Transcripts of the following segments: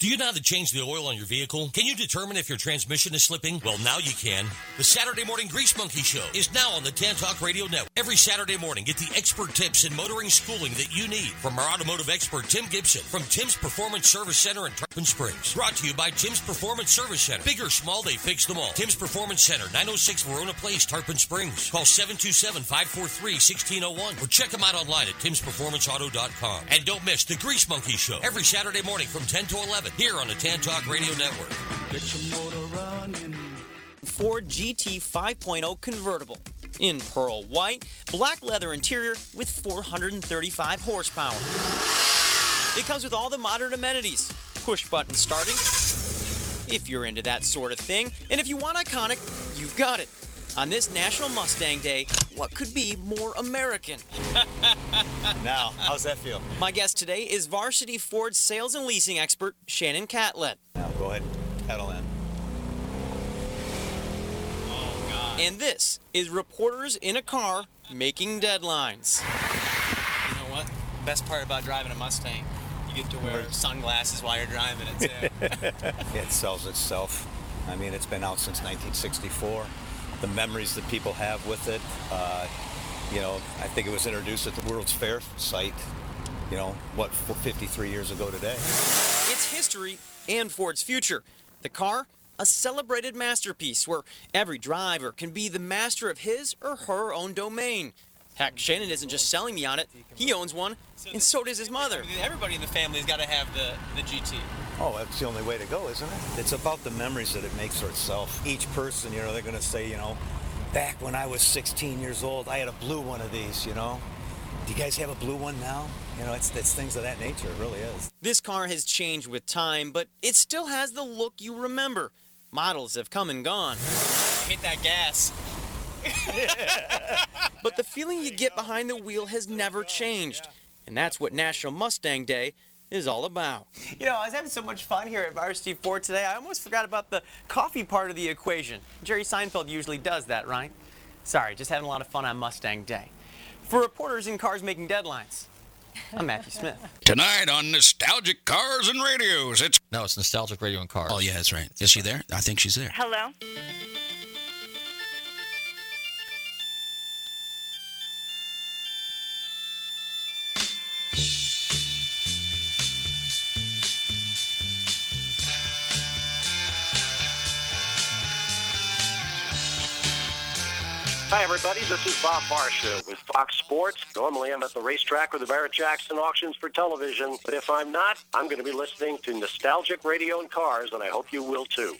Do you know how to change the oil on your vehicle? Can you determine if your transmission is slipping? Well, now you can. The Saturday Morning Grease Monkey Show is now on the Tan Talk Radio Network. Every Saturday morning, get the expert tips and motoring schooling that you need from our automotive expert, Tim Gibson, from Tim's Performance Service Center in Tarpon Springs. Brought to you by Tim's Performance Service Center. Big or small, they fix them all. Tim's Performance Center, 906 Verona Place, Tarpon Springs. Call 727-543-1601 or check them out online at timsperformanceauto.com. And don't miss the Grease Monkey Show every Saturday morning from 10 to 11 here on the Tan Talk Radio Network. Ford GT 5.0 convertible in pearl white, black leather interior with 435 horsepower. It comes with all the modern amenities push button starting, if you're into that sort of thing, and if you want iconic, you've got it. On this National Mustang Day, what could be more American? Now, how's that feel? My guest today is Varsity Ford sales and leasing expert Shannon Catlett. Now, go ahead, pedal in. Oh, God. And this is Reporters in a Car Making Deadlines. You know what? Best part about driving a Mustang, you get to wear sunglasses while you're driving it too. It sells itself. I mean, it's been out since 1964. The memories that people have with it, uh, you know, I think it was introduced at the World's Fair site, you know, what, 53 years ago today. It's history and Ford's future. The car, a celebrated masterpiece where every driver can be the master of his or her own domain. Heck, Shannon isn't just selling me on it, he owns one, and so does his mother. Everybody in the family's got to have the, the GT. Oh, that's the only way to go, isn't it? It's about the memories that it makes for itself. Each person, you know, they're going to say, you know, back when I was 16 years old, I had a blue one of these, you know. Do you guys have a blue one now? You know, it's, it's things of that nature. It really is. This car has changed with time, but it still has the look you remember. Models have come and gone. Hit that gas. But the feeling you get behind the wheel has never changed. And that's what National Mustang Day is all about. You know, I was having so much fun here at Varsity Ford today, I almost forgot about the coffee part of the equation. Jerry Seinfeld usually does that, right? Sorry, just having a lot of fun on Mustang Day. For reporters in cars making deadlines, I'm Matthew Smith. Tonight on Nostalgic Cars and Radios, it's No, it's Nostalgic Radio and Cars. Oh yeah, that's right. Is she there? I think she's there. Hello? Everybody. This is Bob Varsha with Fox Sports. Normally, I'm at the racetrack with the Barrett Jackson auctions for television, but if I'm not, I'm going to be listening to Nostalgic Radio and Cars, and I hope you will too.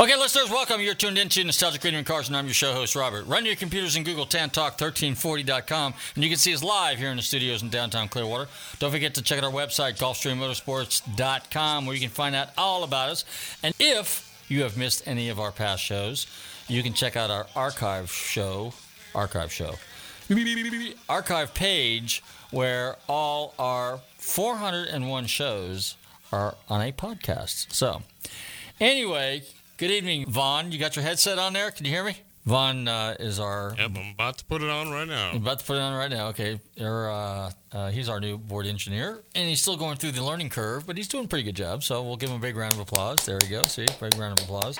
Okay, listeners, welcome. You're tuned into Nostalgic Radio and Cars, and I'm your show host, Robert. Run your computers and Google TanTalk1340.com, and you can see us live here in the studios in downtown Clearwater. Don't forget to check out our website, GulfstreamMotorsports.com, where you can find out all about us. And if you have missed any of our past shows, you can check out our archive show, archive show, archive page, where all our 401 shows are on a podcast. So, anyway, good evening, Vaughn. You got your headset on there? Can you hear me? Vaughn uh, is our. Yep, I'm about to put it on right now. I'm about to put it on right now. Okay, uh, uh, he's our new board engineer, and he's still going through the learning curve, but he's doing a pretty good job. So we'll give him a big round of applause. There we go. See, big round of applause.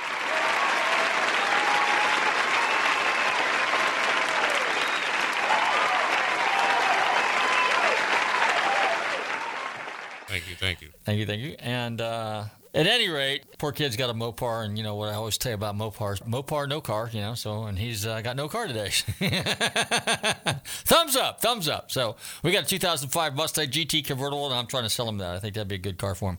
Thank you, thank you. Thank you, thank you. And uh, at any rate, poor kid's got a Mopar, and you know what I always tell you about Mopars: Mopar, no car. You know, so and he's uh, got no car today. thumbs up, thumbs up. So we got a 2005 Mustang GT convertible, and I'm trying to sell him that. I think that'd be a good car for him.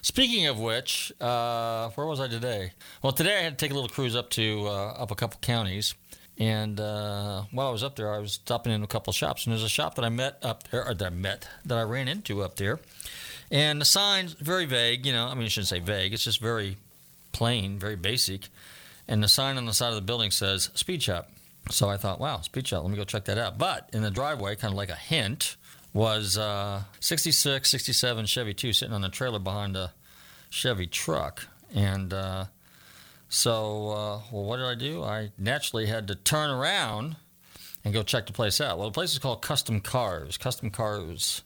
Speaking of which, uh, where was I today? Well, today I had to take a little cruise up to uh, up a couple counties. And uh, while I was up there, I was stopping in a couple shops, and there's a shop that I met up there, or that I met, that I ran into up there. And the sign's very vague, you know. I mean, I shouldn't say vague. It's just very plain, very basic. And the sign on the side of the building says speed shop. So I thought, wow, speed shop. Let me go check that out. But in the driveway, kind of like a hint, was uh, 66, 67 Chevy 2 sitting on the trailer behind a Chevy truck. And uh, so, uh, well, what did I do? I naturally had to turn around and go check the place out. Well, the place is called Custom Cars. Custom Cars.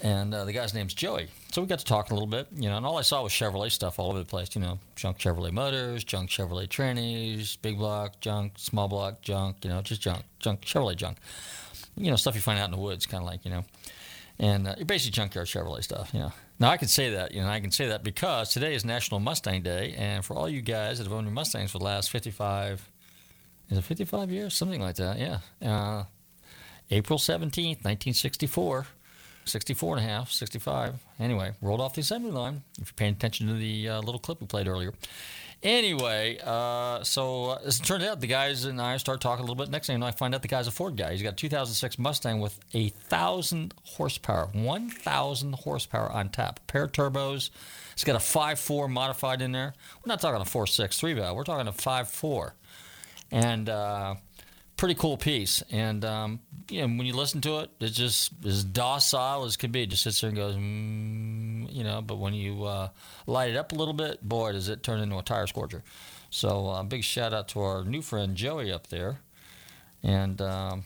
And uh, the guy's name's Joey. So we got to talking a little bit, you know, and all I saw was Chevrolet stuff all over the place, you know, junk Chevrolet motors, junk Chevrolet trannies, big block, junk, small block, junk, you know, just junk, junk, Chevrolet junk. You know, stuff you find out in the woods, kind of like, you know. And uh, basically junkyard Chevrolet stuff, you know. Now, I can say that, you know, I can say that because today is National Mustang Day, and for all you guys that have owned your Mustangs for the last 55, is it 55 years? Something like that, yeah. Uh, April 17th, 1964. 64 and a half, 65. Anyway, rolled off the assembly line. If you're paying attention to the uh, little clip we played earlier. Anyway, uh, so uh, as it turns out, the guys and I start talking a little bit. Next thing you know, I find out the guy's a Ford guy. He's got a 2006 Mustang with a thousand horsepower, 1,000 horsepower on tap, pair of turbos. It's got a 5.4 modified in there. We're not talking a 4.6 three valve. We're talking a 5.4, and uh, pretty cool piece. And um, you know, when you listen to it, it's just as docile as can be. It just sits there and goes, mm, you know. But when you uh, light it up a little bit, boy, does it turn into a tire scorcher. So uh, big shout out to our new friend Joey up there. And um,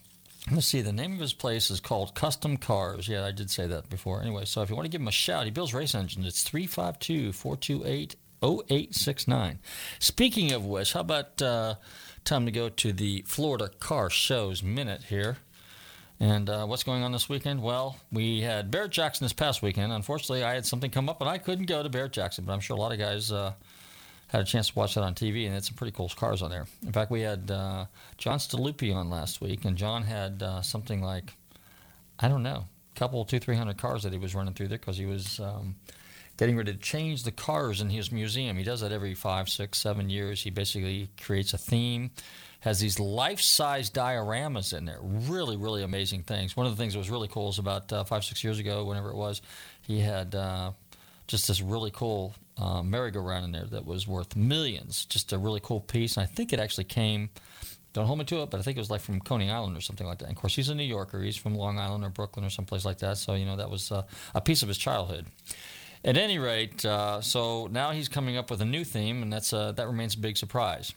let's see, the name of his place is called Custom Cars. Yeah, I did say that before. Anyway, so if you want to give him a shout, he builds race engines. It's 352 428 0869. Speaking of which, how about uh, time to go to the Florida Car Shows Minute here? And uh, what's going on this weekend? Well, we had Barrett Jackson this past weekend. Unfortunately, I had something come up and I couldn't go to Barrett Jackson, but I'm sure a lot of guys uh, had a chance to watch that on TV, and it's some pretty cool cars on there. In fact, we had uh, John Staluppi on last week, and John had uh, something like, I don't know, a couple, two, three hundred cars that he was running through there because he was um, getting ready to change the cars in his museum. He does that every five, six, seven years. He basically creates a theme, has these life-size dioramas in there. Really, really amazing things. One of the things that was really cool is about uh, five, six years ago, whenever it was, he had uh, just this really cool uh, merry-go-round in there that was worth millions. Just a really cool piece. And I think it actually came. Don't hold me to it, but I think it was like from Coney Island or something like that. And of course, he's a New Yorker. He's from Long Island or Brooklyn or someplace like that. So you know that was uh, a piece of his childhood. At any rate, uh, so now he's coming up with a new theme, and that's uh, that remains a big surprise.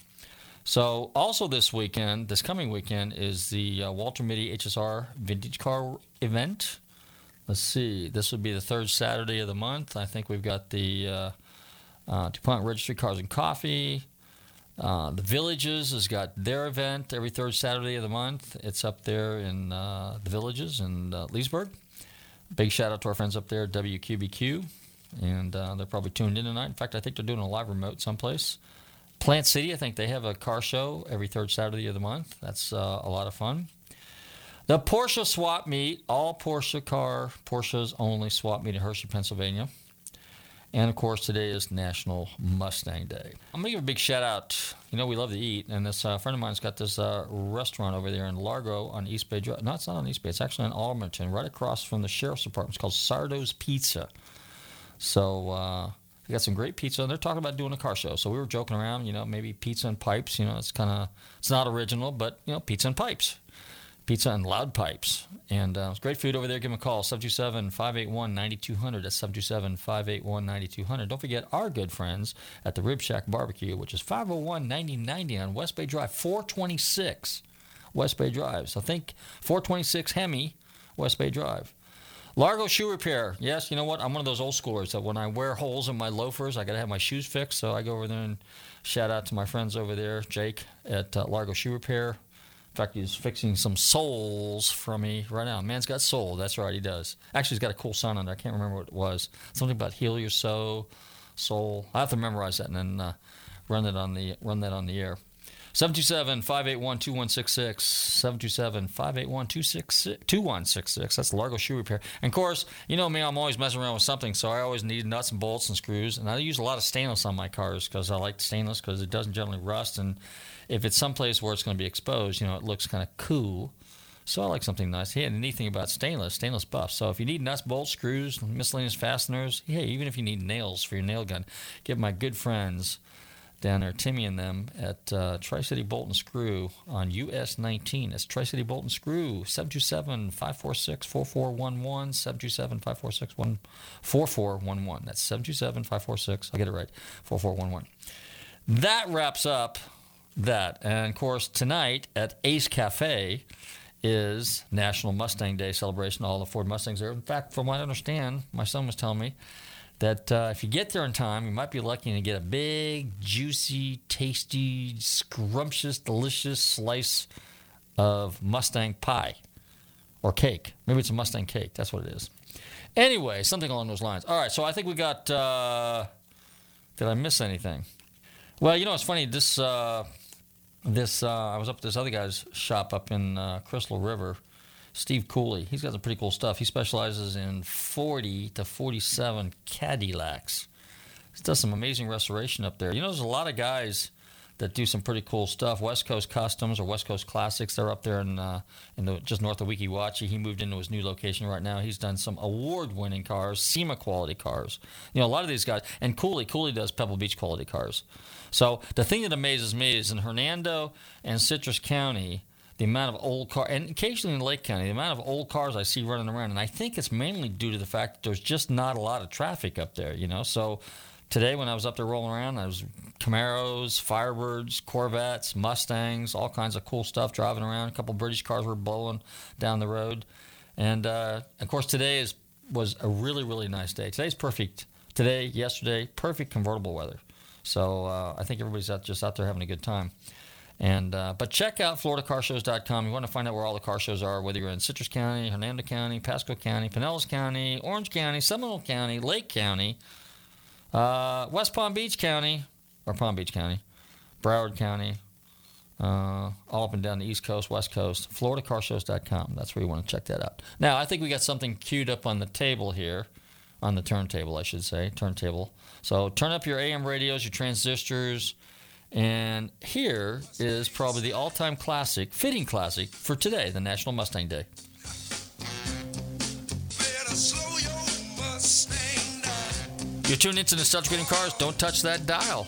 So also this weekend, this coming weekend, is the uh, Walter Mitty HSR Vintage Car event. Let's see, this would be the third Saturday of the month. I think we've got the uh, uh, DuPont Registry Cars and Coffee. Uh, the Villages has got their event every third Saturday of the month. It's up there in uh, the Villages in uh, Leesburg. Big shout out to our friends up there at WQBQ and uh, they're probably tuned in tonight. In fact, I think they're doing a live remote someplace. Plant City, I think they have a car show every third Saturday of the month. That's uh, a lot of fun. The Porsche Swap Meet, all Porsche car, Porsche's only swap meet in Hershey, Pennsylvania. And of course, today is National Mustang Day. I'm gonna give a big shout out. You know, we love to eat, and this uh, friend of mine's got this uh, restaurant over there in Largo on East Bay Drive. No, it's not on East Bay. It's actually in Ulmerton, right across from the sheriff's department. It's called Sardo's Pizza. So uh, we got some great pizza, and they're talking about doing a car show. So we were joking around, you know, maybe pizza and pipes. You know, it's kind of it's not original, but you know, pizza and pipes, pizza and loud pipes, and uh, it's great food over there. Give them a call 727-581-9200. That's 727-581-9200. Don't forget our good friends at the Rib Shack Barbecue, which is 501-9090 on West Bay Drive, 426 West Bay Drive. So think 426 Hemi, West Bay Drive. Largo Shoe Repair. Yes, you know what? I'm one of those old schoolers that when I wear holes in my loafers, I got to have my shoes fixed. So I go over there and shout out to my friends over there, Jake at uh, Largo Shoe Repair. In fact, he's fixing some soles for me right now. Man's got soul. That's right, he does. Actually, he's got a cool sign on there. I can't remember what it was. Something about heal your soul, soul. I have to memorize that and then uh, run it on the run that on the air. 727-581-2166. 727-581-2166. That's Largo Shoe Repair. And of course, you know me, I'm always messing around with something, so I always need nuts and bolts and screws. And I use a lot of stainless on my cars because I like stainless because it doesn't generally rust. And if it's someplace where it's going to be exposed, you know, it looks kind of cool. So I like something nice. Hey, and the neat thing about stainless, stainless buff. So if you need nuts, bolts, screws, miscellaneous fasteners, hey, even if you need nails for your nail gun, get my good friends down there, Timmy and them at uh, Tri City Bolt and Screw on US 19. It's Tri City Bolt and Screw, 727 546 4411, 727 546 4411. That's 727 546, I'll get it right, 4411. That wraps up that. And of course, tonight at Ace Cafe is National Mustang Day celebration. All the Ford Mustangs there. In fact, from what I understand, my son was telling me that uh, if you get there in time, you might be lucky to get a big, juicy, tasty, scrumptious, delicious slice of Mustang pie or cake. Maybe it's a Mustang cake. That's what it is. Anyway, something along those lines. All right, so I think we got. Uh, did I miss anything? Well, you know, it's funny. This uh, this uh, I was up at this other guy's shop up in uh, Crystal River. Steve Cooley. He's got some pretty cool stuff. He specializes in 40 to 47 Cadillacs. He does some amazing restoration up there. You know, there's a lot of guys that do some pretty cool stuff. West Coast Customs or West Coast Classics. They're up there in, uh, in the, just north of Weeki Wachee. He moved into his new location right now. He's done some award-winning cars, SEMA quality cars. You know, a lot of these guys. And Cooley, Cooley does Pebble Beach quality cars. So the thing that amazes me is in Hernando and Citrus County, the amount of old car and occasionally in Lake County, the amount of old cars I see running around, and I think it's mainly due to the fact that there's just not a lot of traffic up there, you know. So today when I was up there rolling around, I was Camaros, Firebirds, Corvettes, Mustangs, all kinds of cool stuff driving around. A couple British cars were blowing down the road, and uh, of course today is was a really really nice day. Today's perfect. Today, yesterday, perfect convertible weather. So uh, I think everybody's out, just out there having a good time. And uh, but check out FloridaCarShows.com. You want to find out where all the car shows are, whether you're in Citrus County, Hernando County, Pasco County, Pinellas County, Orange County, Seminole County, Lake County, uh, West Palm Beach County, or Palm Beach County, Broward County, uh, all up and down the East Coast, West Coast. FloridaCarShows.com. That's where you want to check that out. Now, I think we got something queued up on the table here, on the turntable, I should say, turntable. So turn up your AM radios, your transistors. And here is probably the all time classic, fitting classic for today, the National Mustang Day. You're tuned into Nostalgic Radio and Cars. Don't touch that dial.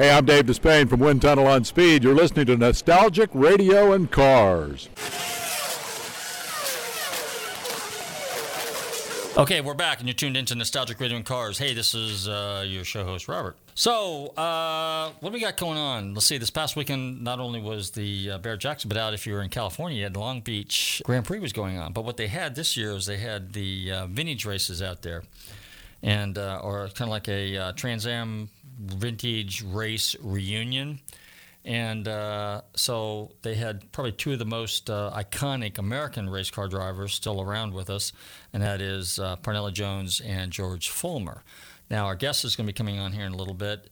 Hey, I'm Dave Despain from Wind Tunnel on Speed. You're listening to Nostalgic Radio and Cars. Okay, we're back, and you're tuned into Nostalgic Radio and Cars. Hey, this is uh, your show host, Robert. So, uh, what do we got going on? Let's see. This past weekend, not only was the uh, Barrett Jackson, but out if you were in California, you had the Long Beach Grand Prix was going on. But what they had this year is they had the uh, vintage races out there, and uh, or kind of like a uh, Trans Am vintage race reunion. And uh, so they had probably two of the most uh, iconic American race car drivers still around with us, and that is uh, Parnelli Jones and George Follmer. Now, our guest is going to be coming on here in a little bit,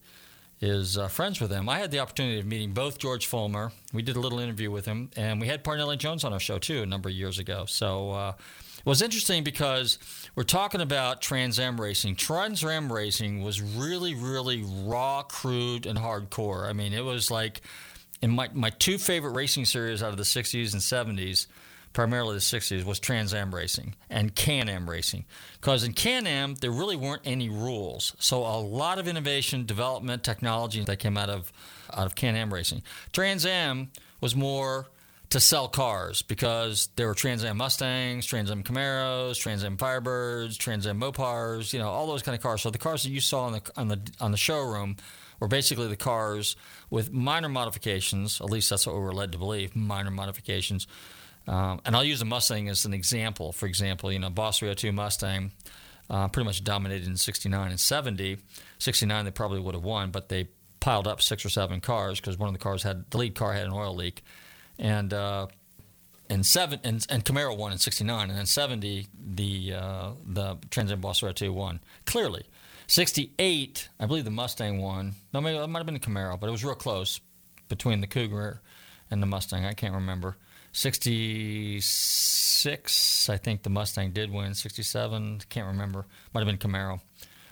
is uh, friends with them. I had the opportunity of meeting both George Follmer. We did a little interview with him, and we had Parnelli Jones on our show too a number of years ago. So it was interesting because we're talking about Trans Am racing. Trans Am racing was really, really raw, crude, and hardcore. I mean, it was like in my, my two favorite racing series out of the 60s and 70s, primarily the 60s, was Trans Am racing and Can Am racing. Because in Can Am, there really weren't any rules. So a lot of innovation, development, technology that came out of, out of Can Am racing. Trans Am was more to sell cars because there were Trans Am Mustangs, Trans Am Camaros, Trans Am Firebirds, Trans Am Mopars, you know, all those kind of cars. So the cars that you saw on the on the on the showroom were basically the cars with minor modifications. At least that's what we were led to believe, minor modifications. Um, and I'll use a Mustang as an example. For example, you know, Boss 302 Mustang uh, pretty much dominated in 69 and 70. 69 they probably would have won, but they piled up six or seven cars because one of the cars had the lead car had an oil leak and uh, seven and, and Camaro won in '69, and then '70 the uh, the Trans Am Boss 2 won clearly. '68, I believe the Mustang won. No, maybe it might have been the Camaro, but it was real close between the Cougar and the Mustang. I can't remember. '66, I think the Mustang did win. '67, can't remember. Might have been Camaro.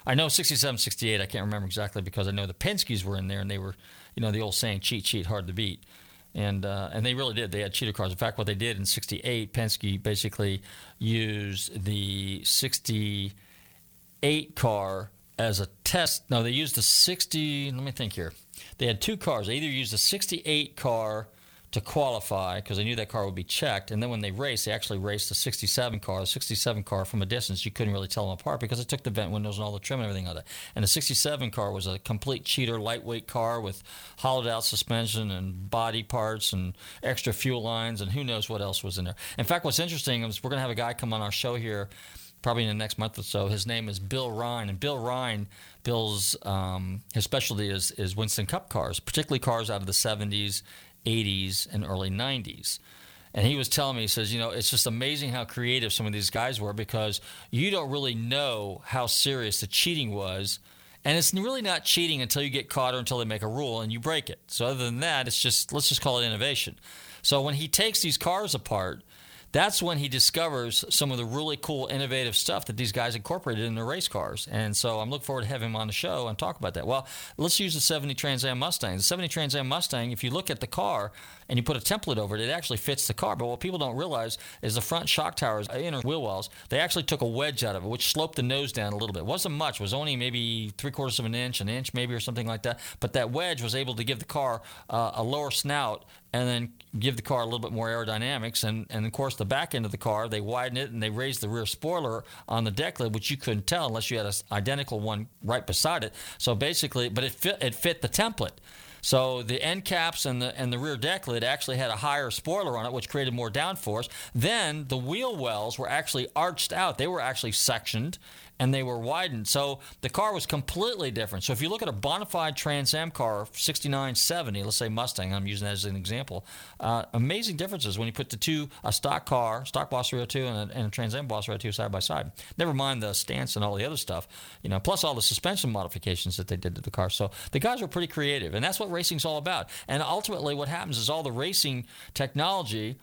I know 67, 68. I can't remember exactly because I know the Penske's were in there, and they were, you know, the old saying, cheat, cheat, hard to beat and uh, and they really did. They had cheater cars. In fact, what they did in '68, Penske basically used the '68 car as a test. No, they used the '60. Let me think here. They had two cars. They either used the '68 car to qualify because they knew that car would be checked. And then when they raced, they actually raced the 67 car. The 67 car from a distance, you couldn't really tell them apart because it took the vent windows and all the trim and everything on it. And the 67 car was a complete cheater, lightweight car with hollowed out suspension and body parts and extra fuel lines and who knows what else was in there. In fact, what's interesting is we're going to have a guy come on our show here probably in the next month or so. His name is Bill Ryan, and Bill Ryan, Bill's um, his specialty is is Winston Cup cars, particularly cars out of the 70s 80s and early 90s. And he was telling me, he says, you know, it's just amazing how creative some of these guys were because you don't really know how serious the cheating was. And it's really not cheating until you get caught or until they make a rule and you break it. So, other than that, it's just, let's just call it innovation. So, when he takes these cars apart, that's when he discovers some of the really cool, innovative stuff that these guys incorporated in their race cars. And so I'm looking forward to having him on the show and talk about that. Well, let's use the 70 Trans Am Mustang. The 70 Trans Am Mustang, if you look at the car and you put a template over it, it actually fits the car. But what people don't realize is the front shock towers, inner wheel wells, they actually took a wedge out of it, which sloped the nose down a little bit. It wasn't much, it was only maybe three quarters of an inch, an inch maybe, or something like that. But that wedge was able to give the car uh, a lower snout and then give the car a little bit more aerodynamics. And, and of course, the back end of the car, they widen it and they raise the rear spoiler on the deck lid, which you couldn't tell unless you had an identical one right beside it. So basically, but it fit, it fit the template. So the end caps and the and the rear deck lid actually had a higher spoiler on it, which created more downforce. Then the wheel wells were actually arched out; they were actually sectioned and they were widened. So the car was completely different. So if you look at a bona fide Trans Am car, 6970, let's say Mustang, I'm using that as an example, uh, amazing differences when you put the two, a stock car, stock Boss 302 and a, and a Trans Am Boss 302 side by side. Never mind the stance and all the other stuff, you know, plus all the suspension modifications that they did to the car. So the guys were pretty creative, and that's what racing's all about. And ultimately, what happens is all the racing technology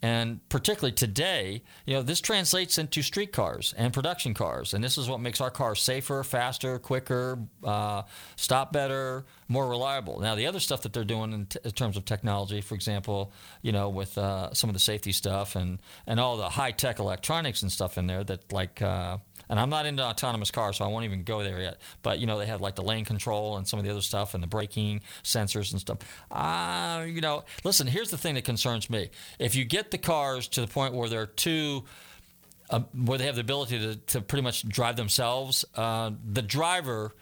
and particularly today, you know, this translates into street cars and production cars, and this is what makes our cars safer, faster, quicker, uh, stop better, more reliable. Now, the other stuff that they're doing in, t- in terms of technology, for example, you know, with uh, some of the safety stuff and and all the high tech electronics and stuff in there that like. Uh, and I'm not into autonomous cars, so I won't even go there yet. But you know, they have like the lane control and some of the other stuff, and the braking sensors and stuff. Uh, you know, listen. Here's the thing that concerns me: if you get the cars to the point where they're too uh, where they have the ability to, to pretty much drive themselves, uh, the driver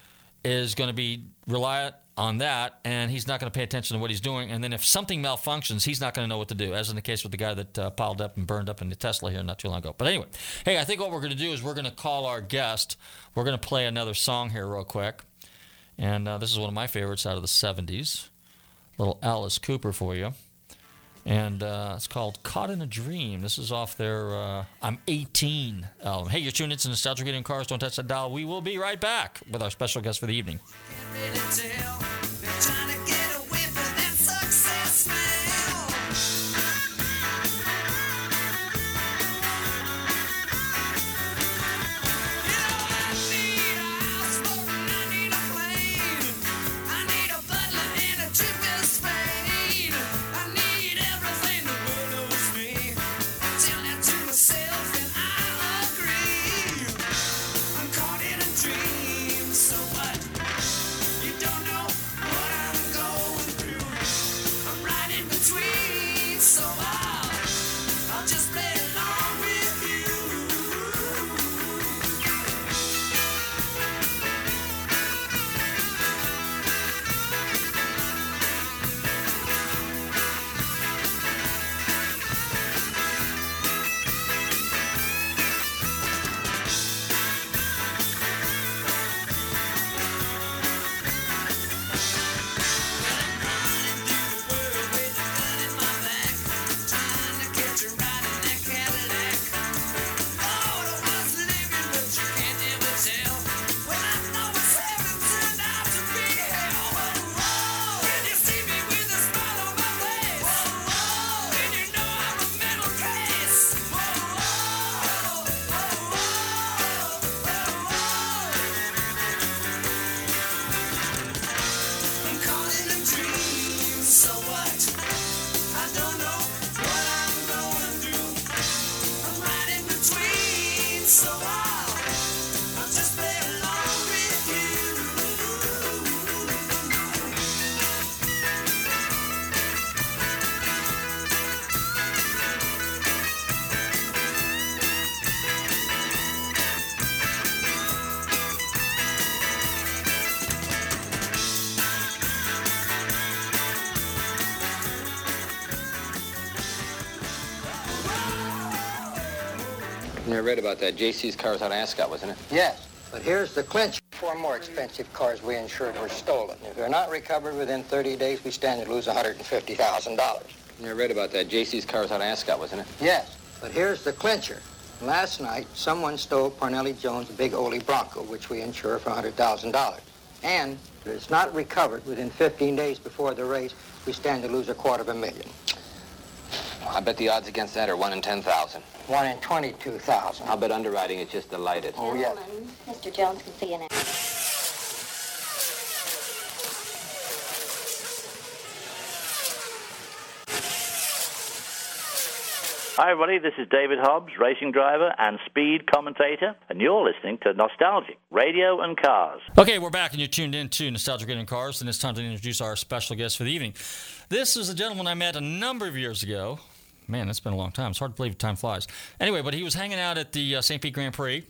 is going to be reliant on that, and he's not going to pay attention to what he's doing. And then if something malfunctions, he's not going to know what to do, as in the case with the guy that uh, piled up and burned up in the Tesla here not too long ago. But anyway, hey, I think what we're going to do is we're going to call our guest. We're going to play another song here real quick. And uh, this is one of my favorites out of the 70s. Little Alice Cooper for you. And uh, it's called Caught in a Dream. This is off their uh, I'm 18 album. Hey, you're tuned into Nostalgia Radio Cars. Don't touch that dial. We will be right back with our special guest for the evening. I read about that. JC's car was out of Ascot, wasn't it? Yes, but here's the clinch. Four more expensive cars we insured were stolen. If they're not recovered within 30 days, we stand to lose $150,000. I read about that. JC's car was out of Ascot, wasn't it? Yes, but here's the clincher. Last night, someone stole Parnelli Jones' big Ole Bronco, which we insure for $100,000. And if it's not recovered within 15 days before the race, we stand to lose a quarter of a million. I bet the odds against that are 1 in 10,000. One in 22,000. I'll bet underwriting is just delighted. Oh, yes. Mr. Jones can see you now. Hi, everybody. This is David Hobbs, racing driver and speed commentator, and you're listening to Nostalgic Radio and Cars. Okay, we're back, and you're tuned in to Nostalgic Radio and Cars, and it's time to introduce our special guest for the evening. This is a gentleman I met a number of years ago. Man, that's been a long time. It's hard to believe time flies. Anyway, but he was hanging out at the uh, St. Pete Grand Prix,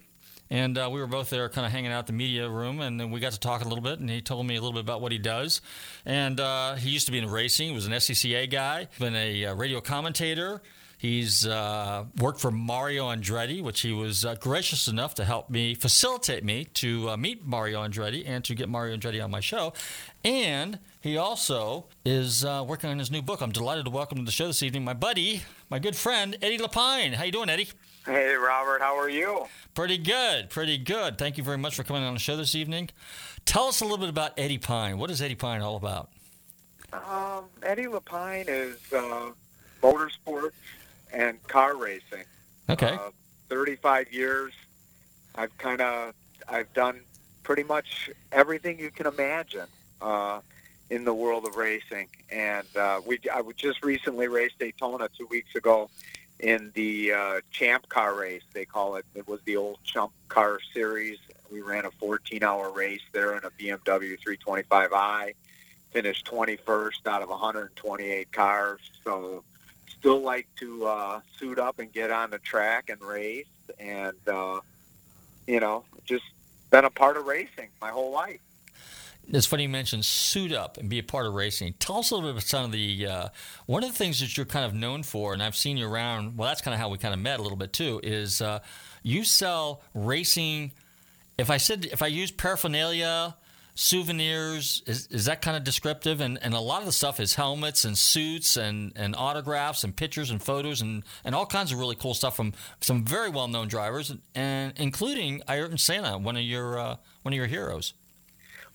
and uh, we were both there kind of hanging out at the media room, and then we got to talk a little bit, and he told me a little bit about what he does. And uh, he used to be in racing, he was an SCCA guy, been a uh, radio commentator. He's uh, worked for Mario Andretti, which he was uh, gracious enough to help me facilitate me to uh, meet Mario Andretti and to get Mario Andretti on my show. And he also is uh, working on his new book. I'm delighted to welcome to the show this evening my buddy, my good friend Eddie Lepine. How you doing, Eddie? Hey, Robert. How are you? Pretty good, pretty good. Thank you very much for coming on the show this evening. Tell us a little bit about Eddie Pine. What is Eddie Pine all about? Um, Eddie Lepine is uh, motorsports and car racing. Okay. Uh, 35 years. I've kind of I've done pretty much everything you can imagine uh, in the world of racing, and uh, we I just recently raced Daytona two weeks ago in the uh, Champ Car race. They call it. It was the old Chump Car Series. We ran a 14-hour race there in a BMW 325i. Finished 21st out of 128 cars. So still like to uh, suit up and get on the track and race, and uh, you know, just been a part of racing my whole life. It's funny you mentioned suit up and be a part of racing. Tell us a little bit about some of the uh, one of the things that you're kind of known for, and I've seen you around. Well, that's kind of how we kind of met a little bit too. Is uh, you sell racing? If I said if I use paraphernalia, souvenirs, is, is that kind of descriptive? And and a lot of the stuff is helmets and suits and, and autographs and pictures and photos and, and all kinds of really cool stuff from some very well known drivers, and including Ayrton Senna, one of your uh, one of your heroes.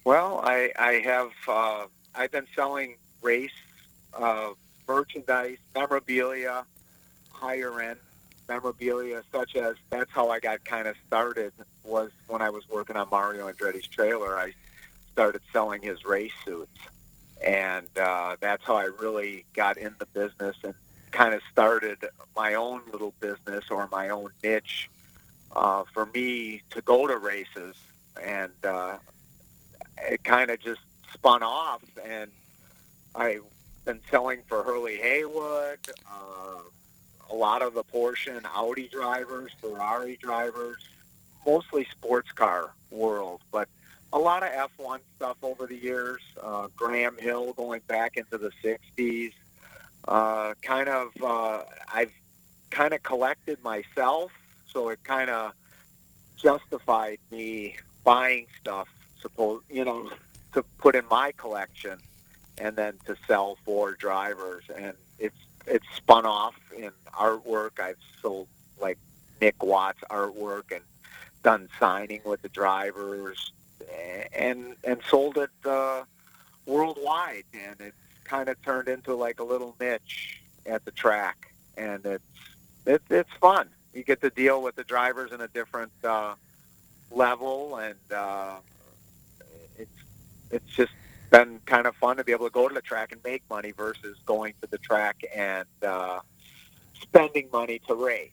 Well, I, I have uh, I've been selling race uh, merchandise, memorabilia, higher end memorabilia, such as that's how I got kind of started. Was when I was working on Mario Andretti's trailer, I started selling his race suits, and uh, that's how I really got in the business and kind of started my own little business or my own niche uh, for me to go to races and. Uh, it kind of just spun off, and I've been selling for Hurley Haywood, uh, a lot of the Porsche and Audi drivers, Ferrari drivers, mostly sports car world, but a lot of F1 stuff over the years. Uh, Graham Hill going back into the 60s. Uh, kind of, uh, I've kind of collected myself, so it kind of justified me buying stuff suppose you know to put in my collection and then to sell for drivers and it's it's spun off in artwork i've sold like nick watts artwork and done signing with the drivers and and sold it uh worldwide and it's kind of turned into like a little niche at the track and it's it, it's fun you get to deal with the drivers in a different uh level and uh it's it's just been kind of fun to be able to go to the track and make money versus going to the track and uh, spending money to race.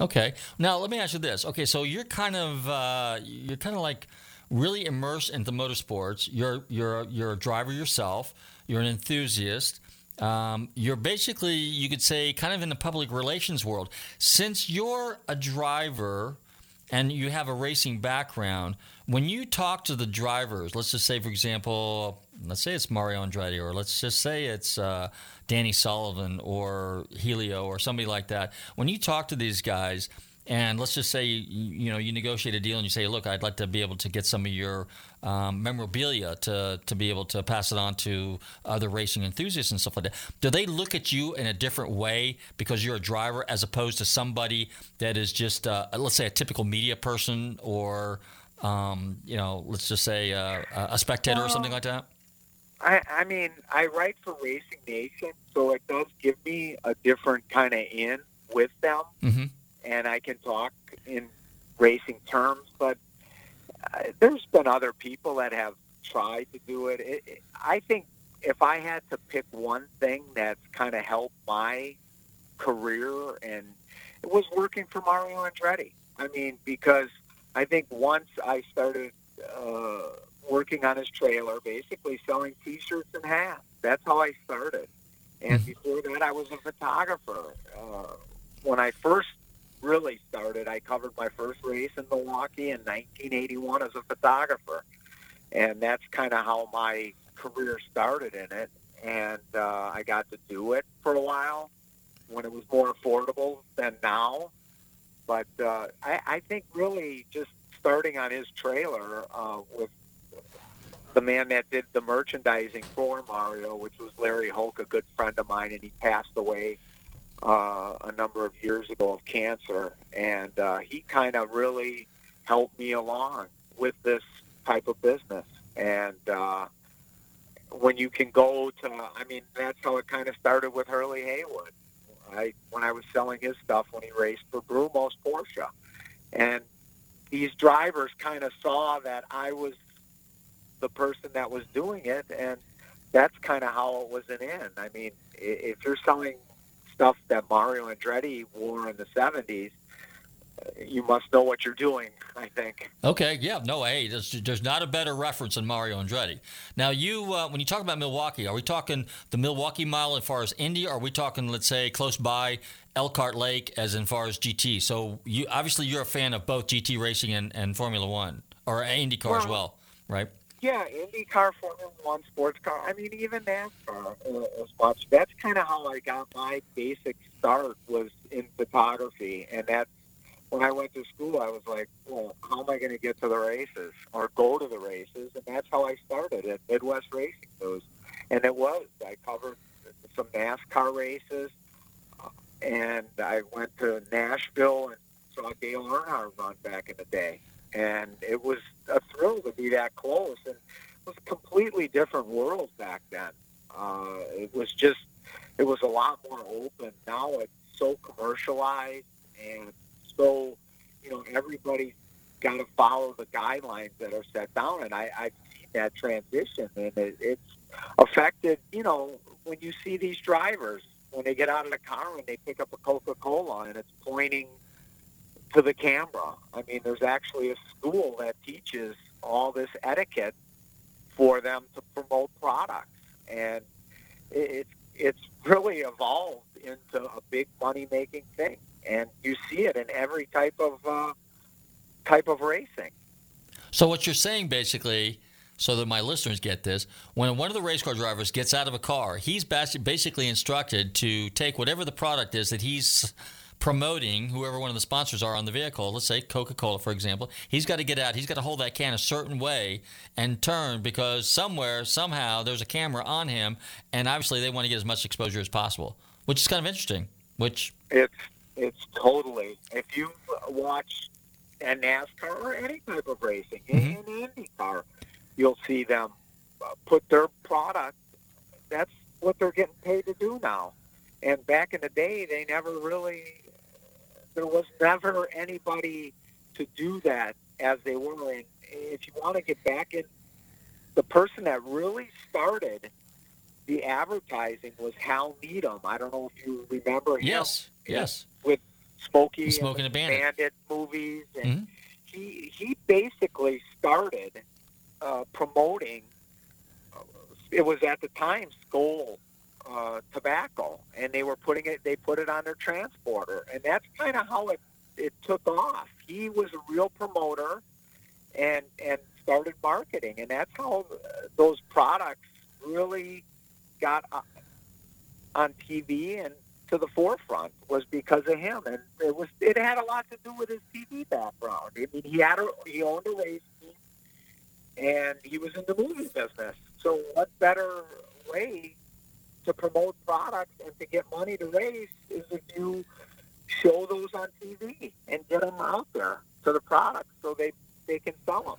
Okay. Now let me ask you this. Okay, so you're kind of uh, you're kind of like really immersed into motorsports. You're you're you're a driver yourself. You're an enthusiast. Um, you're basically you could say kind of in the public relations world. Since you're a driver and you have a racing background, when you talk to the drivers, let's just say, for example, let's say it's Mario Andretti, or let's just say it's uh, Danny Sullivan or Helio or somebody like that. When you talk to these guys, and let's just say you, you know you negotiate a deal and you say, look, I'd like to be able to get some of your um, memorabilia to to be able to pass it on to other racing enthusiasts and stuff like that. Do they look at you in a different way because you're a driver as opposed to somebody that is just uh, let's say a typical media person or um, you know, let's just say uh, a spectator or something like that? I, I mean, I write for Racing Nation, so it does give me a different kind of in with them, mm-hmm. And I can talk in racing terms. But uh, there's been other people that have tried to do it. it, it I think if I had to pick one thing that's kind of helped my career, and it was working for Mario Andretti. I mean, because I think once I started uh, working on his trailer, basically selling T-shirts and hats. That's how I started. And before that, I was a photographer. Uh, when I first really started, I covered my first race in Milwaukee in 1981 as a photographer, and that's kind of how my career started in it. And uh, I got to do it for a while when it was more affordable than now. But uh, I, I think really just starting on his trailer uh, with the man that did the merchandising for Mario, which was Larry Hoke, a good friend of mine, and he passed away uh, a number of years ago of cancer. And uh, he kind of really helped me along with this type of business. And uh, when you can go to, I mean, that's how it kind of started with Hurley Haywood. I when I was selling his stuff when he raced for Brumos Porsche, and these drivers kind of saw that I was the person that was doing it, and that's kind of how it was an end. I mean, if you're selling stuff that Mario Andretti wore in the '70s, you must know what you're doing. I think. Okay, yeah, no, hey, there's, there's not a better reference than Mario Andretti. Now, you uh, when you talk about Milwaukee, are we talking the Milwaukee Mile as far as Indy, or are we talking, let's say, close by Elkhart Lake, as in far as GT? So, you obviously you're a fan of both GT racing and, and Formula One or IndyCar well, as well, right? Yeah, IndyCar, Formula One, sports car. I mean, even NASCAR uh, as much. That's kind of how I got my basic start was in photography, and that's when I went to school, I was like, well, how am I going to get to the races or go to the races? And that's how I started at Midwest Racing News. And it was. I covered some NASCAR races, and I went to Nashville and saw Dale Earnhardt run back in the day. And it was a thrill to be that close. And it was a completely different world back then. Uh, it was just, it was a lot more open. Now it's so commercialized and so, you know, everybody's got to follow the guidelines that are set down, and I, I've seen that transition, and it, it's affected. You know, when you see these drivers when they get out of the car and they pick up a Coca-Cola and it's pointing to the camera. I mean, there's actually a school that teaches all this etiquette for them to promote products, and it's it's really evolved into a big money making thing and you see it in every type of uh, type of racing. So what you're saying basically, so that my listeners get this, when one of the race car drivers gets out of a car, he's basically instructed to take whatever the product is that he's promoting whoever one of the sponsors are on the vehicle let's say coca-cola for example he's got to get out he's got to hold that can a certain way and turn because somewhere somehow there's a camera on him and obviously they want to get as much exposure as possible which is kind of interesting which it's it's totally. If you watch a NASCAR or any type of racing, mm-hmm. in IndyCar, you'll see them uh, put their product. That's what they're getting paid to do now. And back in the day, they never really. There was never anybody to do that as they were. And if you want to get back in, the person that really started the advertising was Hal Needham. I don't know if you remember him. Yes, yes. With Smokey Smoking and a Bandit. Bandit movies, and mm-hmm. he he basically started uh, promoting. Uh, it was at the time Skoal uh, tobacco, and they were putting it. They put it on their transporter, and that's kind of how it it took off. He was a real promoter, and and started marketing, and that's how uh, those products really got uh, on TV and to the forefront was because of him, and it was it had a lot to do with his TV background. I mean, he had a he owned a race team, and he was in the movie business. So, what better way to promote products and to get money to race is if you show those on TV and get them out there to the products so they they can sell them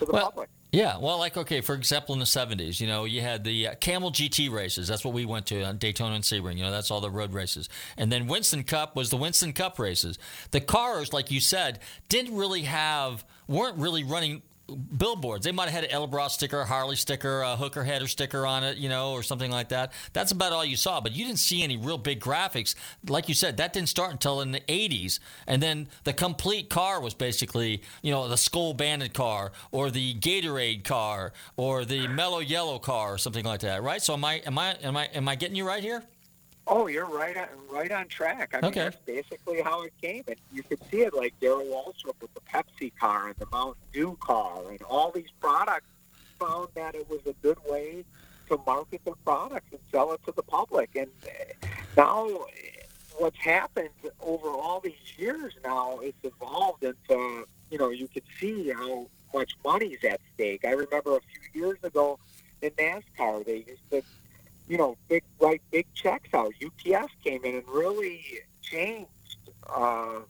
to the well, public. Yeah, well, like okay, for example, in the '70s, you know, you had the uh, Camel GT races. That's what we went to on Daytona and Sebring. You know, that's all the road races. And then Winston Cup was the Winston Cup races. The cars, like you said, didn't really have, weren't really running billboards. They might have had an Edelbrock sticker, a Harley sticker, a hooker header sticker on it, you know, or something like that. That's about all you saw. But you didn't see any real big graphics. Like you said, that didn't start until in the 80s. And then the complete car was basically, you know, the Skoal Bandit car or the Gatorade car or the Mellow Yellow car or something like that, right? So am I am I am I am I getting you right here? Oh, you're right on right on track. I mean, Okay. that's basically how it came, and you could see it like Darrell Waltrip with the Pepsi car and the Mountain Dew car, and all these products found that it was a good way to market their products and sell it to the public. And uh, now, uh, what's happened over all these years now, it's evolved into you know you could see how much money's at stake. I remember a few years ago in NASCAR, they used to you know, big write big checks out. UPS came in and really changed uh,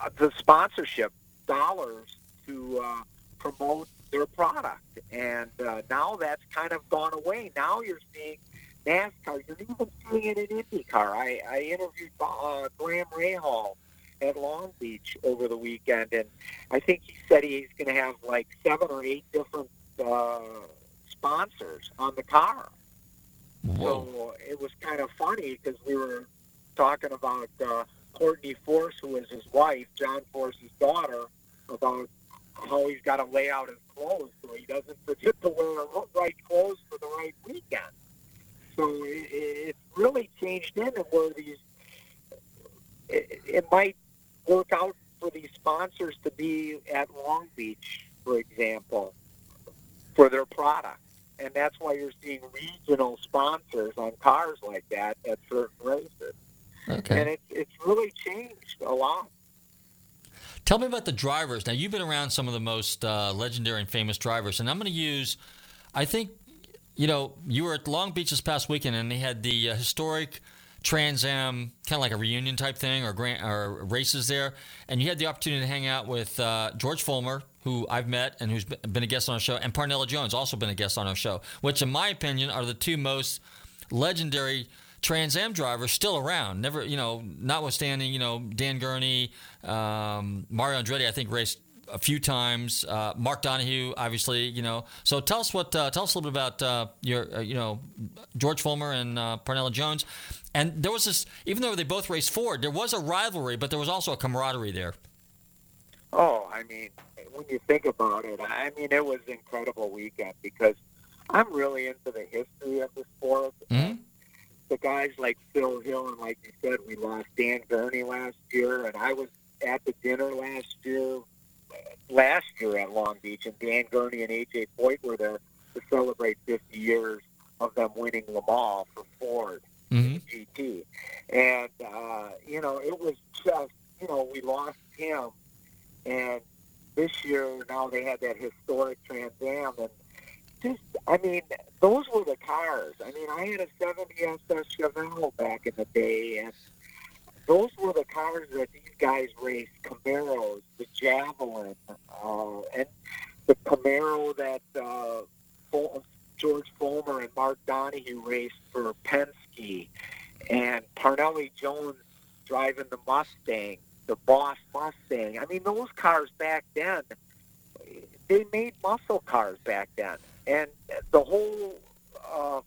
uh, the sponsorship dollars to uh, promote their product, and uh, now that's kind of gone away. Now you're seeing NASCAR. You're even seeing it in IndyCar. I, I interviewed uh, Graham Rahal at Long Beach over the weekend, and I think he said he's going to have like seven or eight different uh, sponsors on the car. So it was kind of funny because we were talking about uh, Courtney Force, who is his wife, John Force's daughter, about how he's got to lay out his clothes so he doesn't forget to wear the right clothes for the right weekend. So it, it's really changed into where these. It, it might work out for these sponsors to be at Long Beach, for example, for their product and that's why you're seeing regional sponsors on cars like that at certain races. Okay. And it's it's really changed a lot. Tell me about the drivers. Now, you've been around some of the most uh, legendary and famous drivers, and I'm going to use, I think, you know, you were at Long Beach this past weekend, and they had the uh, historic Trans Am, kind of like a reunion type thing, or grant or races there, and you had the opportunity to hang out with uh, George Follmer, who I've met and who's been a guest on our show, and Parnelli Jones, also been a guest on our show, which, in my opinion, are the two most legendary Trans Am drivers still around. Never, you know, notwithstanding, you know, Dan Gurney, um, Mario Andretti, I think raced a few times. Uh, Mark Donohue, obviously, you know. So tell us what, uh, tell us a little bit about uh, your, uh, you know, George Follmer and uh, Parnelli Jones. And there was this, even though they both raced Ford, there was a rivalry, but there was also a camaraderie there. Oh, I mean, when you think about it, I mean, it was an incredible weekend because I'm really into the history of the sport. Mm-hmm. The guys like Phil Hill, and like you said, we lost Dan Gurney last year, and I was at the dinner last year, last year at Long Beach, and Dan Gurney and AJ Foyt were there to celebrate 50 years of them winning Le Mans for Ford Mm-hmm. GT. And, uh, you know, it was just, you know, we lost him. And this year, now they had that historic Trans Am. And just, I mean, those were the cars. I mean, I had a 70 SS Chevelle back in the day. And those were the cars that these guys raced Camaros, the Javelin, uh, and the Camaro that uh, George Follmer and Mark Donohue raced for Penske, and Parnelli Jones driving the Mustang, the Boss Mustang. I mean, those cars back then, they made muscle cars back then, and the whole uh,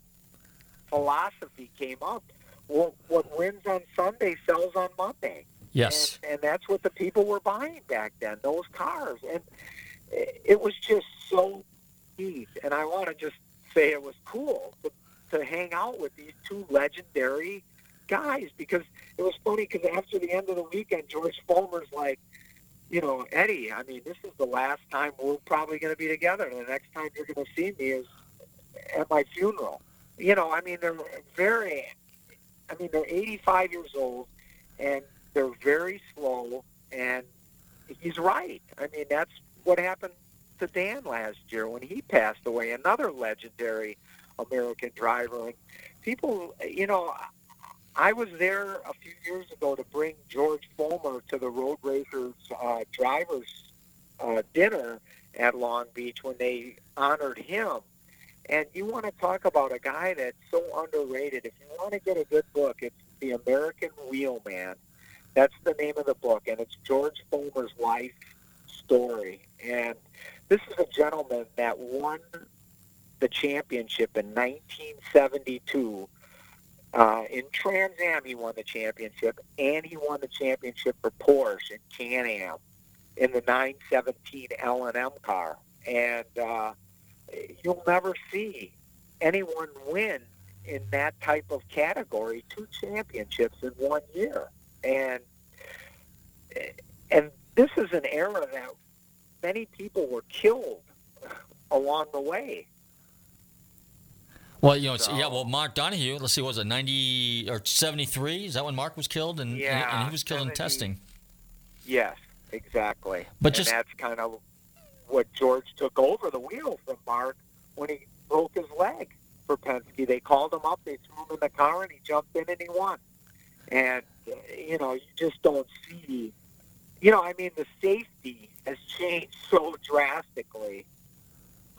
philosophy came up. Well, what wins on Sunday sells on Monday. Yes. And, and that's what the people were buying back then, those cars. And it it was just so neat. And I want to just say it was cool to, to hang out with these two legendary guys because it was funny because after the end of the weekend, George Follmer's like, you know, Eddie, I mean, this is the last time we're probably going to be together. The next time you're going to see me is at my funeral. You know, I mean, they're very, I mean, they're 85 years old and they're very slow. And he's right. I mean, that's what happened to Dan last year when he passed away, another legendary American driver. And people, you know, I was there a few years ago to bring George Follmer to the Road Racers uh, drivers uh, dinner, at Long Beach when they honored him. And you want to talk about a guy that's so underrated. If you want to get a good book, it's The American Wheelman. That's the name of the book, and it's George Follmer's life story. And this is a gentleman that won the championship in 1972. Uh, in Trans Am, he won the championship, and he won the championship for Porsche in Can-Am in the 917 L&M car. And uh, you'll never see anyone win in that type of category two championships in one year. And and this is an era that many people were killed along the way. Well, you know, it's, yeah. Well, Mark Donohue. Let's see, was it ninety or seventy three? Is that when Mark was killed? And Yeah, and, and he was killed 70. in testing. Yes, exactly. But and just- that's kind of what George took over the wheel from Mark when he broke his leg for Penske. They called him up, they threw him in the car, and he jumped in and he won. And you know, you just don't see. You know, I mean, the safety has changed so drastically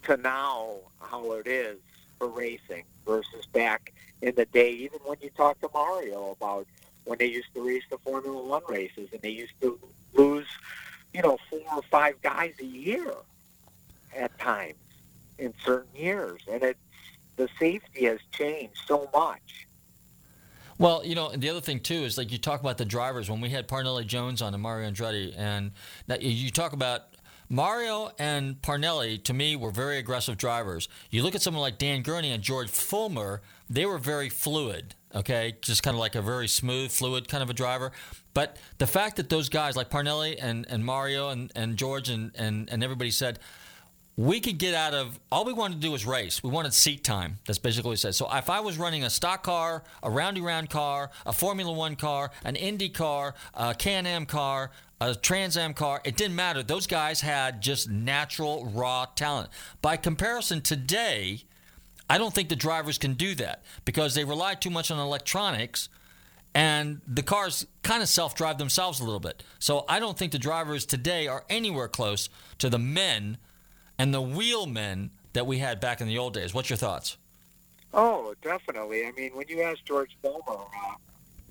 to now how it is for racing versus back in the day. Even when you talk to Mario about when they used to race the Formula One races and they used to lose, you know, four or five guys a year at times in certain years, and it's the safety has changed so much. Well, you know, and the other thing too is like you talk about the drivers. When we had Parnelli Jones on and Mario Andretti, and that you talk about Mario and Parnelli, to me, were very aggressive drivers. You look at someone like Dan Gurney and George Follmer; they were very fluid. Okay, just kind of like a very smooth, fluid kind of a driver. But the fact that those guys like Parnelli and, and Mario and, and George and, and, and everybody said, we could get out of all we wanted to do was race. We wanted seat time. That's basically what he said. So if I was running a stock car, a roundy round car, a Formula One car, an Indy car, a Can Am car, a Trans Am car, it didn't matter. Those guys had just natural raw talent. By comparison, today, I don't think the drivers can do that because they rely too much on electronics and the cars kind of self drive themselves a little bit. So I don't think the drivers today are anywhere close to the men and the wheelmen that we had back in the old days. What's your thoughts? Oh, definitely. I mean, when you ask George Follmer uh,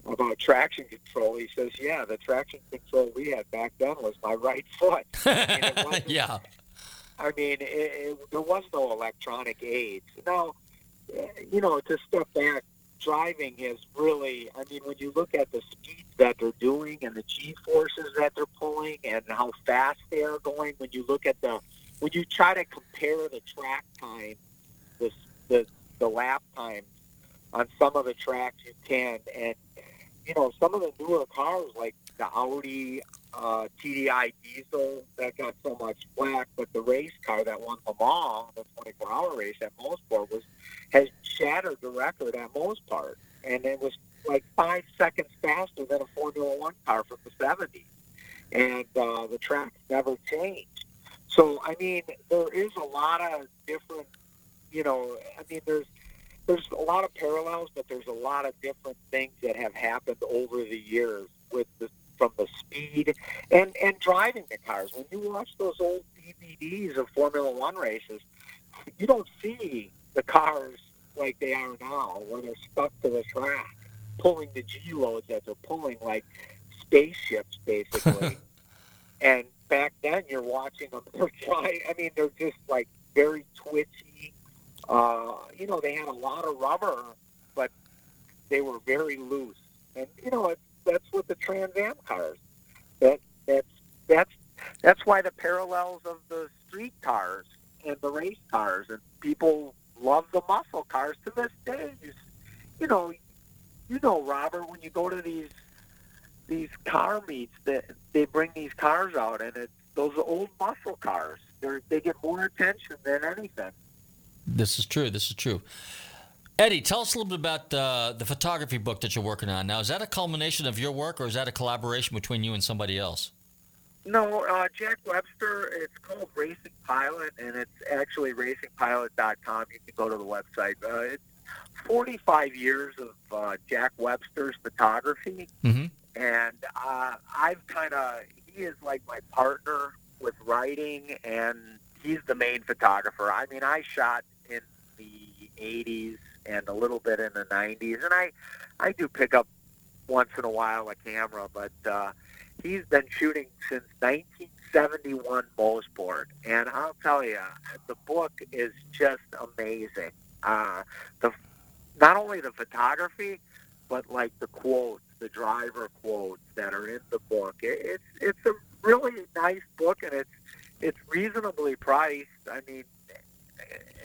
about traction control, he says, "Yeah, the traction control we had back then was my right foot." I mean, it yeah. I mean, it, it, there was no electronic aids. Now, eh, you know, to step back, driving is really, I mean, when you look at the speed that they're doing and the G forces that they're pulling and how fast they are going, when you look at the, when you try to compare the track time, the, the, the lap time on some of the tracks you can, and, you know, some of the newer cars like the Audi uh, TDI diesel that got so much flack, but the race car that won Le Mans, the 24-hour race at Mosport, was has shattered the record at Mosport, and it was like five seconds faster than a Formula One car from the 70s, and uh, the track never changed. So I mean, there is a lot of different, you know, I mean, there's there's a lot of parallels, but there's a lot of different things that have happened over the years with the from the speed and and driving the cars. When you watch those old DVDs of Formula One races, you don't see the cars like they are now, where they're stuck to the track, pulling the G loads that they're pulling like spaceships, basically. and back then, you're watching them. They're trying. I mean, they're just like very twitchy. Uh, you know, they had a lot of rubber, but they were very loose. And you know, it's, that's what the Trans Am cars. That that's that's that's why the parallels of the street cars and the race cars and people love the muscle cars to this day. You, you know, you know, Robert, when you go to these these car meets, that they bring these cars out, and it's those old muscle cars. They they get more attention than anything. This is true. This is true. Eddie, tell us a little bit about uh, the photography book that you're working on. Now, is that a culmination of your work, or is that a collaboration between you and somebody else? No, uh, Jack Webster. It's called Racing Pilot, and it's actually racingpilot.com. You can go to the website. Uh, it's 45 years of uh, Jack Webster's photography, Mm-hmm. and uh, I've kind of he is like my partner with writing, and he's the main photographer. I mean, I shot '80s and a little bit in the '90s, and I I do pick up once in a while a camera, but uh, he's been shooting since 1971 Mosport, and I'll tell you, the book is just amazing. Uh, the not only the photography, but like the quotes, the driver quotes that are in the book. It, it's it's a really nice book, and it's it's reasonably priced. I mean,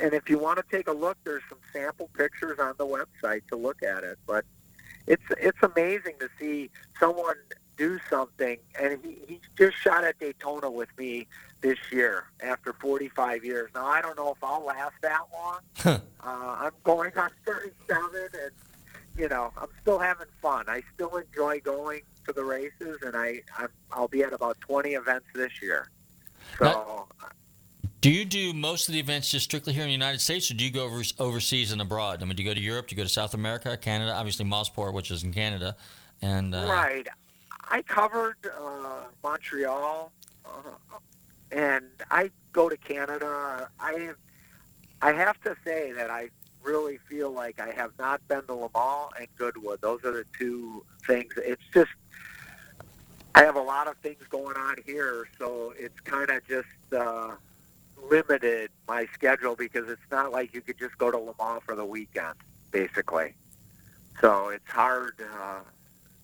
and if you want to take a look, there's some sample pictures on the website to look at it. But it's it's amazing to see someone do something, and he, he just shot at Daytona with me this year after 45 years. Now I don't know if I'll last that long. uh, I'm going on 37, and you know I'm still having fun. I still enjoy going to the races, and I I'm, I'll be at about 20 events this year. So. Now- Do you do most of the events just strictly here in the United States, or do you go over, overseas and abroad? I mean, do you go to Europe? Do you go to South America, Canada? Obviously, Mosport, which is in Canada, and uh, Right. I covered uh, Montreal, uh, and I go to Canada. I I have to say that I really feel like I have not been to Le Mans and Goodwood. Those are the two things. It's just I have a lot of things going on here, so it's kind of just uh, limited my schedule because it's not like you could just go to Le Mans for the weekend, basically. So it's hard uh,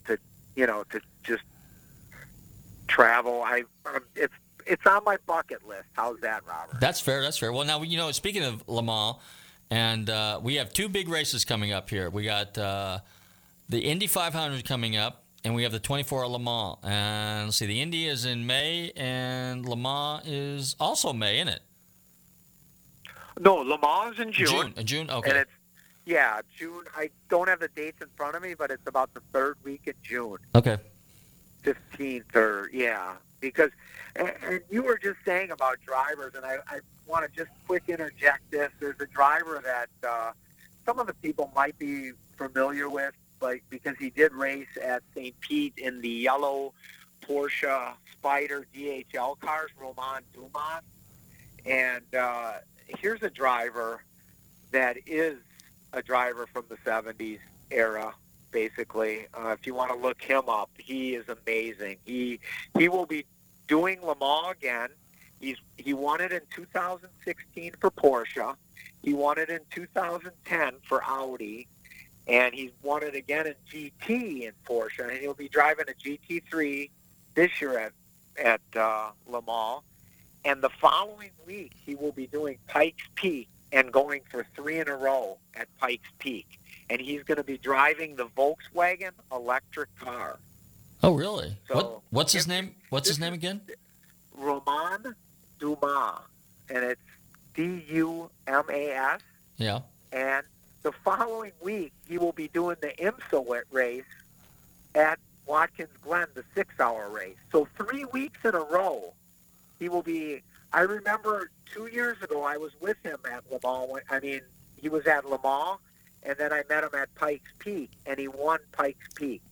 to you know to just travel. I um, it's it's on my bucket list. How's that, Robert? That's fair. That's fair. Well, now you know. Speaking of Le Mans, and uh, we have two big races coming up here. We got uh, the Indy 500 coming up, and we have the 24 Le Mans. And let's see, the Indy is in May, and Le Mans is also May, isn't it? No, Le Mans in June. June. uh, June. Okay. And it's yeah, June. I don't have the dates in front of me, but it's about the third week in June, Okay. fifteenth or yeah. Because and, and you were just saying about drivers, and I, I want to just quick interject this. There's a driver that uh, some of the people might be familiar with, like because he did race at St. Pete in the yellow Porsche Spider DHL cars, Roman Dumas. And uh, here's a driver that is a driver from the 70s era, basically. Uh, if you want to look him up, he is amazing. He he will be doing Le Mans again. He's he won it in 2016 for Porsche. He won it in 2010 for Audi, and he's won it again in GT in Porsche. And he'll be driving a GT3 this year at at uh, Le Mans. And the following week, he will be doing Pikes Peak and going for three in a row at Pikes Peak. And he's going to be driving the Volkswagen electric car. Oh, really? So, what What's his name? What's his name again? Roman Dumas, and it's D U M A S. Yeah. And the following week, he will be doing the IMSA race at Watkins Glen, the six-hour race. So three weeks in a row, he will be. I remember two years ago, I was with him at Le Mans. I mean, he was at Le Mans, and then I met him at Pikes Peak, and he won Pikes Peak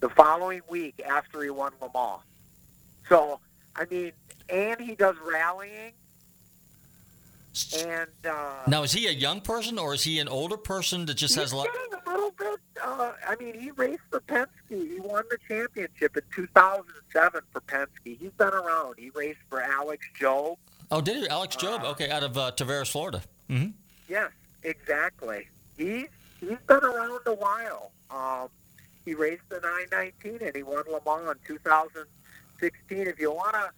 the following week after he won Le Mans. So, I mean, and he does rallying, and uh, Now, is he a young person or is he an older person that just has a lot? getting a little bit. Uh, I mean, he raced for Penske. He won the championship in 2007 for Penske. He's been around. He raced for Alex Job. Oh, did he? Alex Job. Okay, out of uh, Tavares, Florida. hmm Yes, exactly. He's he's been around a while. Um, he raced the 919 and he won Le Mans in 2016. If you want to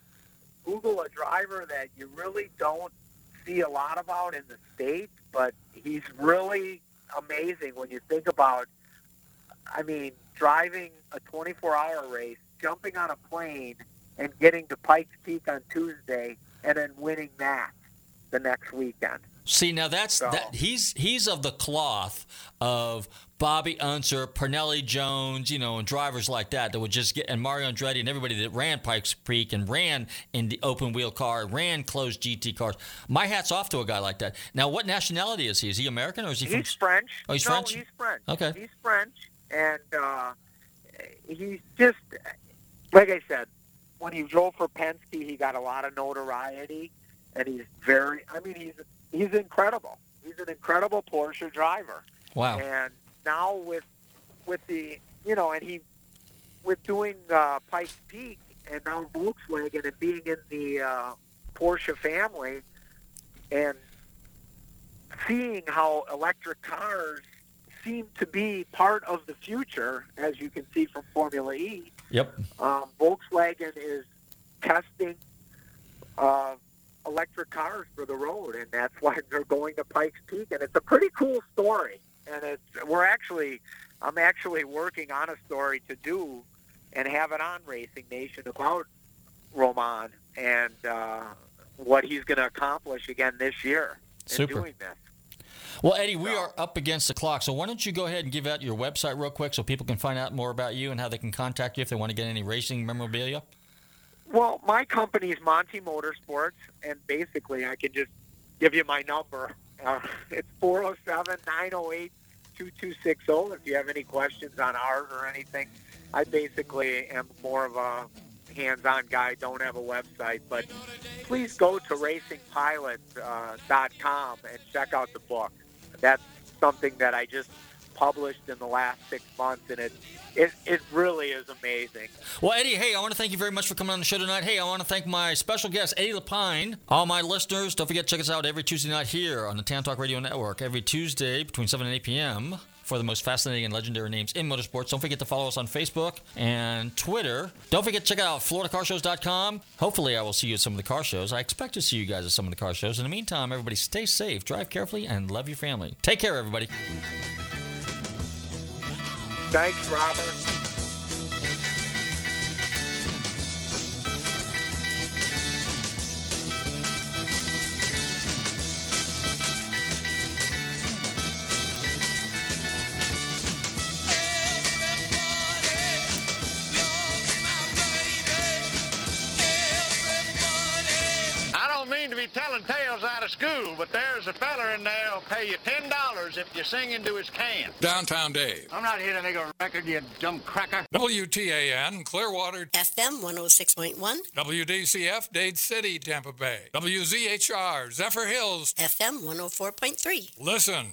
Google a driver that you really don't see a lot about in the states, but he's really amazing when you think about. I mean, driving a 24-hour race, jumping on a plane, and getting to Pikes Peak on Tuesday, and then winning that the next weekend. See, now that's So- that. He's he's of the cloth of Bobby Unser, Parnelli Jones, you know, and drivers like that that would just get and Mario Andretti and everybody that ran Pikes Peak and ran in the open wheel car, ran closed GT cars. My hat's off to a guy like that. Now, what nationality is he? Is he American or is he from? He's French. Oh, he's no, French? he's French. Okay. He's French, and uh, he's just like I said. When he drove for Penske, he got a lot of notoriety, and he's very. I mean, he's he's incredible. He's an incredible Porsche driver. Wow. And now with with the you know, and he with doing uh, Pikes Peak and now Volkswagen and being in the uh, Porsche family and seeing how electric cars seem to be part of the future, as you can see from Formula E. Yep. Um, Volkswagen is testing uh, electric cars for the road, and that's why they're going to Pikes Peak, and it's a pretty cool story. And it's we're actually, I'm actually working on a story to do, and have it on Racing Nation about Roman and uh, what he's going to accomplish again this year in doing this. Well, Eddie, we are up against the clock, so why don't you go ahead and give out your website real quick so people can find out more about you and how they can contact you if they want to get any racing memorabilia? Well, my company is Monty Motorsports, and basically I can just give you my number. Uh, it's 407 908 2260 if you have any questions on ours or anything. I basically am more of a hands-on guy, don't have a website, but please go to racingpilot.com and check out the book. That's something that I just published in the last six months, and it it, it really is amazing. Well, Eddie, hey, I want to thank you very much for coming on the show tonight. Hey, I want to thank my special guest, Eddie Lepine. All my listeners, don't forget to check us out every Tuesday night here on the Tan Talk Radio Network, every Tuesday between 7 and 8 p.m. for the most fascinating and legendary names in motorsports. Don't forget to follow us on Facebook and Twitter. Don't forget to check out FloridaCarShows.com. Hopefully, I will see you at some of the car shows. I expect to see you guys at some of the car shows. In the meantime, everybody stay safe, drive carefully, and love your family. Take care, everybody. Thanks, Robert. Mean to be telling tales out of school, but there's a feller in there who'll pay you ten dollars if you sing into his can. Downtown Dave. I'm not here to make a record, you dumb cracker. WTAN, Clearwater. FM 106.1. WDCF, Dade City, Tampa Bay. WZHR, Zephyr Hills. FM 104.3. Listen